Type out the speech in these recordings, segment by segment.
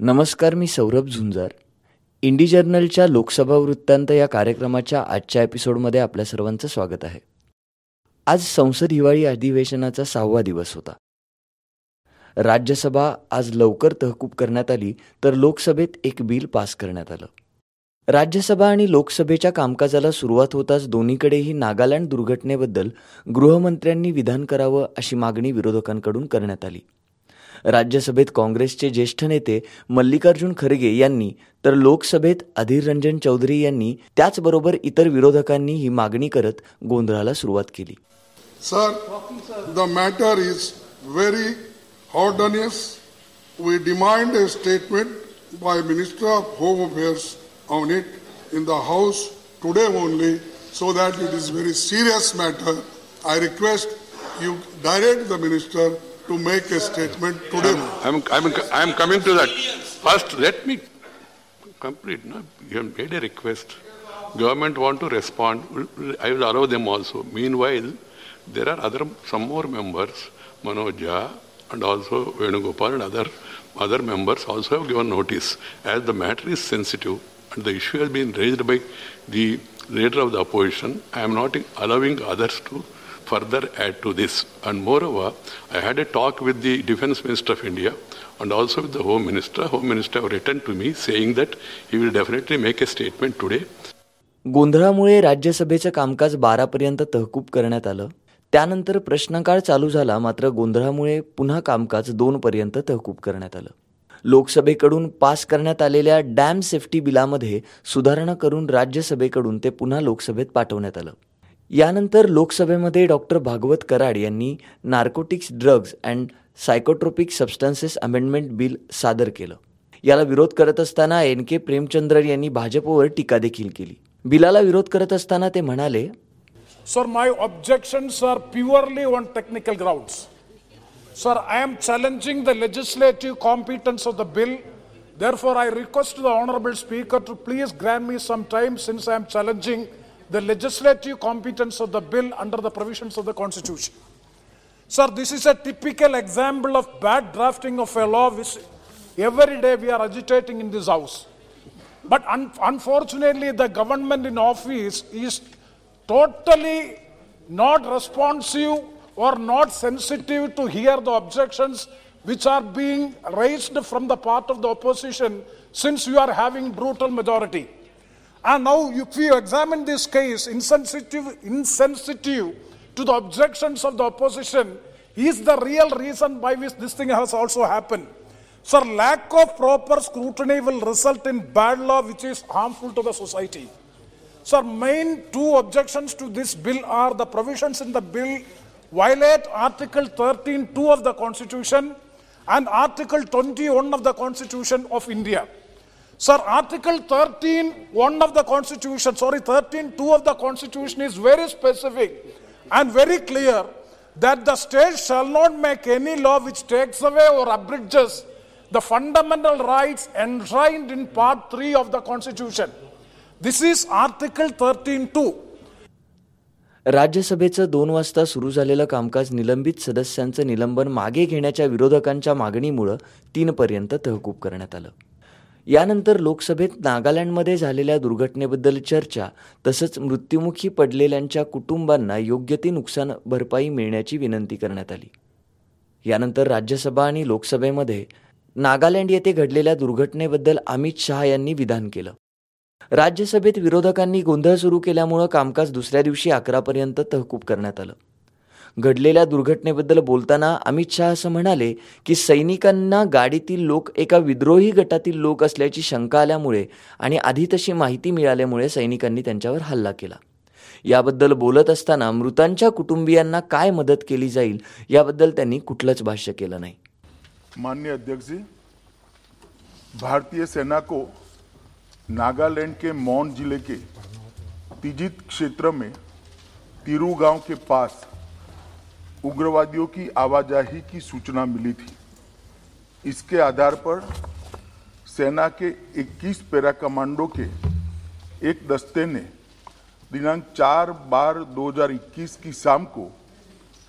नमस्कार मी सौरभ झुंजार. इंडी जर्नलच्या लोकसभा वृत्तांत या कार्यक्रमाच्या आजच्या एपिसोडमध्ये आपल्या सर्वांचं स्वागत आहे. आज संसद हिवाळी अधिवेशनाचा सहावा दिवस होता. राज्यसभा आज लवकर तहकूब करण्यात आली तर लोकसभेत एक बिल पास करण्यात आलं. राज्यसभा आणि लोकसभेच्या कामकाजाला सुरुवात होताच दोन्हीकडेही नागालँड दुर्घटनेबद्दल गृहमंत्र्यांनी विधान करावं अशी मागणी विरोधकांकडून करण्यात आली. राज्यसभेत काँग्रेसचे ज्येष्ठ नेते मल्लिकार्जुन खरगे यांनी तर लोकसभेत अधीर रंजन चौधरी यांनी त्याचबरोबर इतर विरोधकांनी ही मागणी करत गोंधळाला सुरुवात केली. Sir the matter is very horrendous we demand a statement by minister of home affairs on it in the house today only so that it is very serious matter I request you direct the minister to make a statement today. I'm, I'm, I'm coming to that. First, let me complete. No? You have made a request. Government want to respond. I will allow them also. Meanwhile, there are other some more members, Manoj Jha and also Venugopal and other other members also have given notice. As the matter is sensitive and the issue has been raised by the leader of the opposition, I am not allowing others to further add to this. And moreover, I had a talk with the Defense Minister of India and also with the Home Minister. Home Minister have written to me saying that he will definitely make a statement today. गोंधळामुळे राज्यसभेचं कामकाज बारापर्यंत तहकूब करण्यात आलं त्यानंतर प्रश्नकाळ चालू झाला मात्र गोंधळामुळे पुन्हा कामकाज दोनपर्यंत तहकूब करण्यात आलं लोकसभेकडून पास करण्यात आलेल्या डॅम सेफ्टी बिलामध्ये सुधारणा करून राज्यसभेकडून ते पुन्हा लोकसभेत पाठवण्यात आलं यानंतर लोकसभेमध्ये डॉक्टर भागवत कराड यांनी narcotics drugs and psychotropic substances amendment bill सादर केलं. याला विरोध करत असताना एन के प्रेमचंद्र यांनी भाजपवर टीका देखील केली. बिलाला विरोध करत असताना ते म्हणाले sir my objection sir purely on technical ground sir I am challenging the legislative competence of the bill therefore I request the honourable speaker to please grant me some time since I am challenging the legislative competence of the bill under the provisions of the Constitution. Sir, this is a typical example of bad drafting of a law which every day we are agitating in this House. But un- unfortunately, the government in office is totally not responsive or not sensitive to hear the objections which are being raised from the part of the opposition since you are having brutal majority. And now, if you examine this case, insensitive, insensitive to the objections of the opposition is the real reason by which this thing has also happened. Sir, lack of proper scrutiny will result in bad law which is harmful to the society. Sir, main two objections to this bill are the provisions in the bill violate Article 13.2 of the Constitution and Article 21 of the Constitution of India. Sir, Article 13.1 of the Constitution, sorry, 13.2 of the Constitution is very specific and very clear that the state shall not make any law which takes away or abridges the fundamental rights enshrined in Part 3 of the Constitution. This is Article 13.2. राज्यसभेचं दोन वाजता सुरू झालेलं कामकाज निलंबित सदस्यांचं निलंबन मागे घेण्याच्या विरोधकांच्या मागणीमुळं तीनपर्यंत तहकूब करण्यात आलं यानंतर लोकसभेत नागालँडमध्ये झालेल्या दुर्घटनेबद्दल चर्चा तसंच मृत्युमुखी पडलेल्यांच्या कुटुंबांना योग्य ती नुकसान भरपाई मिळण्याची विनंती करण्यात आली. यानंतर राज्यसभा आणि लोकसभेमध्ये नागालँड येथे घडलेल्या दुर्घटनेबद्दल अमित शहा यांनी विधान केलं. राज्यसभेत विरोधकांनी गोंधळ सुरू केल्यामुळं कामकाज दुसऱ्या दिवशी अकरापर्यंत तहकूब करण्यात आलं. घडलेल्या दुर्घटनेबद्दल बोलताना अमित शहा असं म्हणाले की सैनिकांना गाडीतील लोक एका विद्रोही गटातील लोक असल्याची शंका आल्यामुळे आणि आधी तशी माहिती मिळाल्यामुळे सैनिकांनी त्यांच्यावर हल्ला केला. याबद्दल बोलत असताना मृतांच्या कुटुंबियांना काय मदत केली जाईल याबद्दल त्यांनी कुठलंच भाष्य केलं नाही. माननीय अध्यक्ष जी भारतीय सेना को नागालैंड के मौन जिले के तिजित क्षेत्र में तिरू गांव के पास उग्रवादियों की आवाजाही की सूचना मिली थी। इसके आधार पर सेना के 21 पैरा कमांडो के एक दस्ते ने दिनांक 4 बार 2021 की शाम को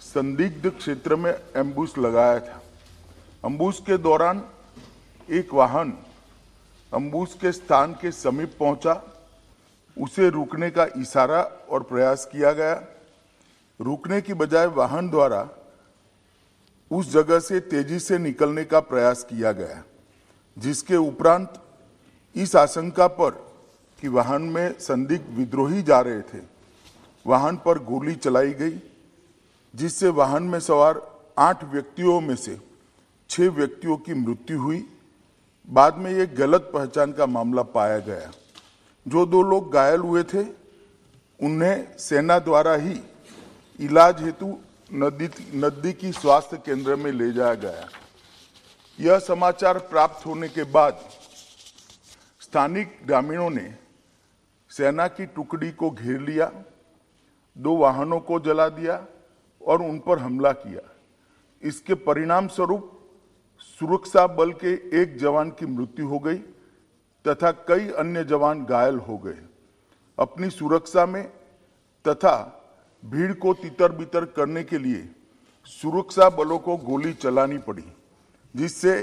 संदिग्ध क्षेत्र में एम्बुश लगाया था। अम्बुश के दौरान एक वाहन अम्बुस के स्थान के समीप पहुँचा। उसे रुकने का इशारा और प्रयास किया गया। रुकने की बजाय वाहन द्वारा उस जगह से तेज़ी से निकलने का प्रयास किया गया, जिसके उपरांत इस आशंका पर कि वाहन में संदिग्ध विद्रोही जा रहे थे, वाहन पर गोली चलाई गई, जिससे वाहन में सवार आठ व्यक्तियों में से छह व्यक्तियों की मृत्यु हुई। बाद में ये गलत पहचान का मामला पाया गया। जो दो लोग घायल हुए थे, उन्हें सेना द्वारा ही इलाज हेतु नजदीकी स्वास्थ्य केंद्र में ले जाया गया। यह समाचार प्राप्त होने के बाद स्थानिक ग्रामीणों ने सेना की टुकड़ी को घेर लिया, दो वाहनों को जला दिया और उन पर हमला किया। इसके परिणाम स्वरूप सुरक्षा बल के एक जवान की मृत्यु हो गई तथा कई अन्य जवान घायल हो गए। अपनी सुरक्षा में तथा भीड़ को तितर बितर करने के लिए सुरक्षा बलों को गोली चलानी पड़ी जिससे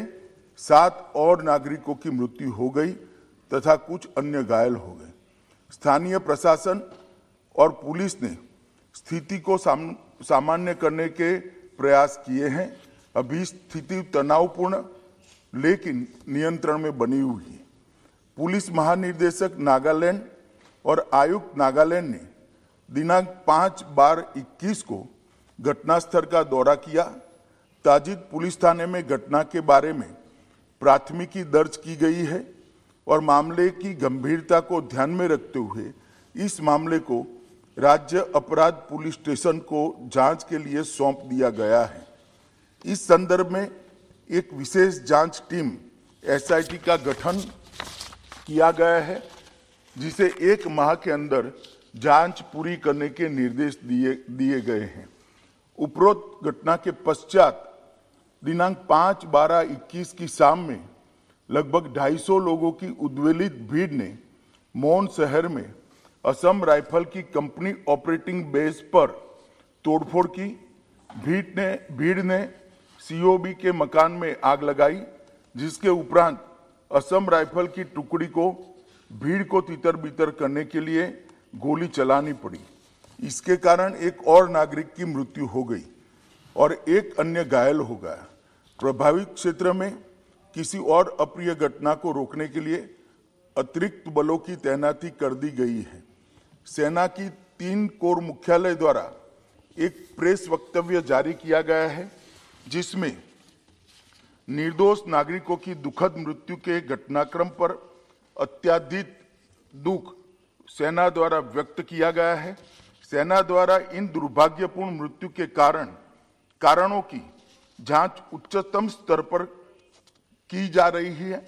सात और नागरिकों की मृत्यु हो गई तथा कुछ अन्य घायल हो गए। स्थानीय प्रशासन और पुलिस ने स्थिति को साम, सामान्य करने के प्रयास किए हैं। अभी स्थिति तनावपूर्ण लेकिन नियंत्रण में बनी हुई है। पुलिस महानिदेशक नागालैंड और आयुक्त नागालैंड ने दिनांक पाँच बार इक्कीस को घटनास्थल का दौरा किया। ताजिद पुलिस थाने में घटना के बारे में प्राथमिकी दर्ज की गई है और मामले की गंभीरता को ध्यान में रखते हुए इस मामले को राज्य अपराध पुलिस स्टेशन को जाँच के लिए सौंप दिया गया है। इस संदर्भ में एक विशेष जाँच टीम एसआईटी का गठन किया गया है, जिसे एक माह के अंदर जाँच पूरी करने के निर्देश दिए दिए गए हैं। उपरोक्त घटना के पश्चात दिनांक पाँच बारह इक्कीस की शाम में लगभग 250 लोगों की उद्वेलित भीड़ ने मौन शहर में असम राइफल की कंपनी ऑपरेटिंग बेस पर तोड़फोड़ की। भीड़ ने भीड़ ने सीओबी के मकान में आग लगाई, जिसके उपरांत असम राइफल की टुकड़ी को, भीड़ को तितर बितर करने के लिए गोली चलानी पड़ी। इसके कारण एक और नागरिक की मृत्यु हो गई और एक अन्य घायल हो गया। प्रभावित क्षेत्र में किसी और अप्रिय घटना को रोकने के लिए अतिरिक्त बलों की तैनाती कर दी गई है। सेना की तीन कोर मुख्यालय द्वारा एक प्रेस वक्तव्य जारी किया गया है, जिसमें निर्दोष नागरिकों की दुखद मृत्यु के घटनाक्रम पर अत्याधिक दुख सेना द्वारा व्यक्त किया गया है। सेना द्वारा इन दुर्भाग्यपूर्ण मृत्यु के कारण, कारणों की जाँच उच्चतम स्तर पर की जा रही है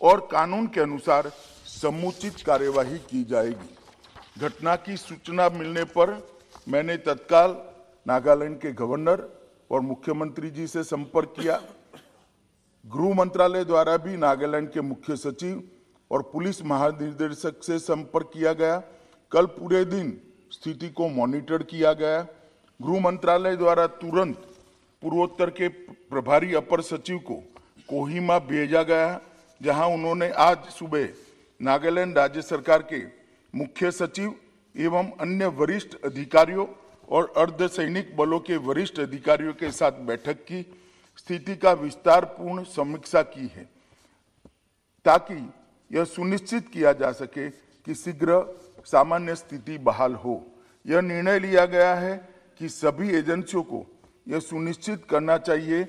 और कानून के अनुसार समुचित कार्यवाही की जाएगी। घटना की सूचना मिलने पर मैंने तत्काल नागालैंड के गवर्नर और मुख्यमंत्री जी से संपर्क किया। गृह मंत्रालय द्वारा भी नागालैंड के मुख्य सचिव और पुलिस महानिदेशक से संपर्क किया गया। कल पूरे दिन स्थिति को मॉनिटर किया गया। गृह मंत्रालय द्वारा तुरंत पूर्वोत्तर के प्रभारी अपर सचिव को कोहिमा भेजा गया, जहाँ उन्होंने आज सुबह नागालैंड राज्य सरकार के मुख्य सचिव एवं अन्य वरिष्ठ अधिकारियों और अर्ध सैनिक बलों के वरिष्ठ अधिकारियों के साथ बैठक की। स्थिति का विस्तार पूर्ण समीक्षा की है, ताकि यह सुनिश्चित किया जा सके कि शीघ्र सामान्य स्थिति बहाल हो। यह निर्णय लिया गया है कि सभी एजेंसियों को यह सुनिश्चित करना चाहिए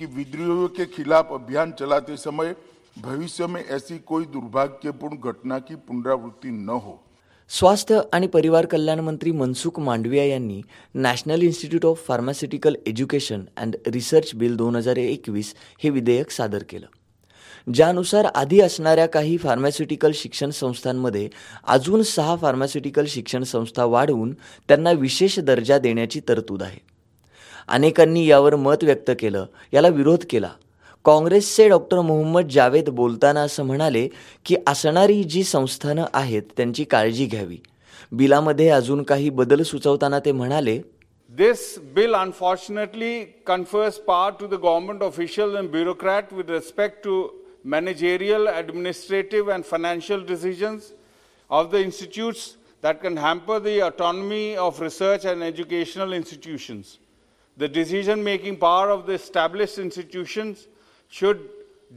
कि विद्रोहियों के खिलाफ अभियान चलाते समय भविष्य में ऐसी कोई दुर्भाग्यपूर्ण घटना की पुनरावृत्ती न हो। स्वास्थ्य आणि परिवार कल्याण मंत्री मनसुख मांडविया यांनी National Institute of Pharmaceutical Education and Research bill दोन हज़ार एकवीस हे विधेयक सादर केलं. ज्यानुसार आधी असणाऱ्या काही फार्मास्युटिकल शिक्षण संस्थांमध्ये अजून सहा फार्मास्युटिकल शिक्षण संस्था वाढवून त्यांना विशेष दर्जा देण्याची तरतूद आहे. अनेकांनी यावर मत व्यक्त केलं याला विरोध केला. काँग्रेसचे डॉक्टर मोहम्मद जावेद बोलताना असं म्हणाले की असणारी जी संस्थानं आहेत त्यांची काळजी घ्यावी. बिलामध्ये अजून काही बदल सुचवताना ते म्हणाले This bill unfortunately confers power to the government official and bureaucrats with respect to managerial, administrative, and financial decisions of the institutes that can hamper the autonomy of research and educational institutions. The decision making power of the established institutions should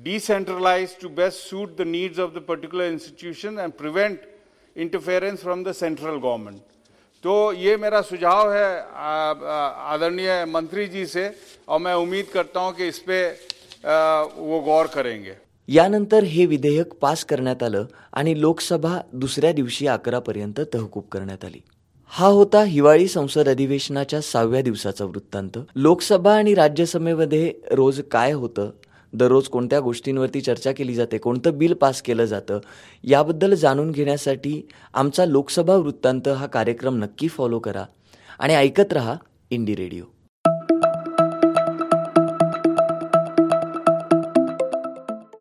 decentralize to best suit the needs of the particular institution and prevent interference from the central government. तो ये मेरा सुझाव है आ, आ, आदरणीय मंत्री जी से और मैं उम्मीद करता हूं कि इस पे आ, वो गौर करेंगे यानंतर हे विधेयक पास करण्यात आलं आणि लोकसभा दुसऱ्या दिवशी अकरापर्यंत तहकूब करण्यात आली. हा होता हिवाळी संसद अधिवेशनाच्या सहाव्या दिवसाचा वृत्तांत. लोकसभा आणि राज्यसभेमध्ये रोज काय होतं? दररोज कोणत्या गोष्टींवरती चर्चा केली जाते? कोणतं बिल पास केलं जातं? याबद्दल जाणून घेण्यासाठी आमचा लोकसभा वृत्तांत हा कार्यक्रम नक्की फॉलो करा आणि ऐकत रहा इंडी रेडिओ.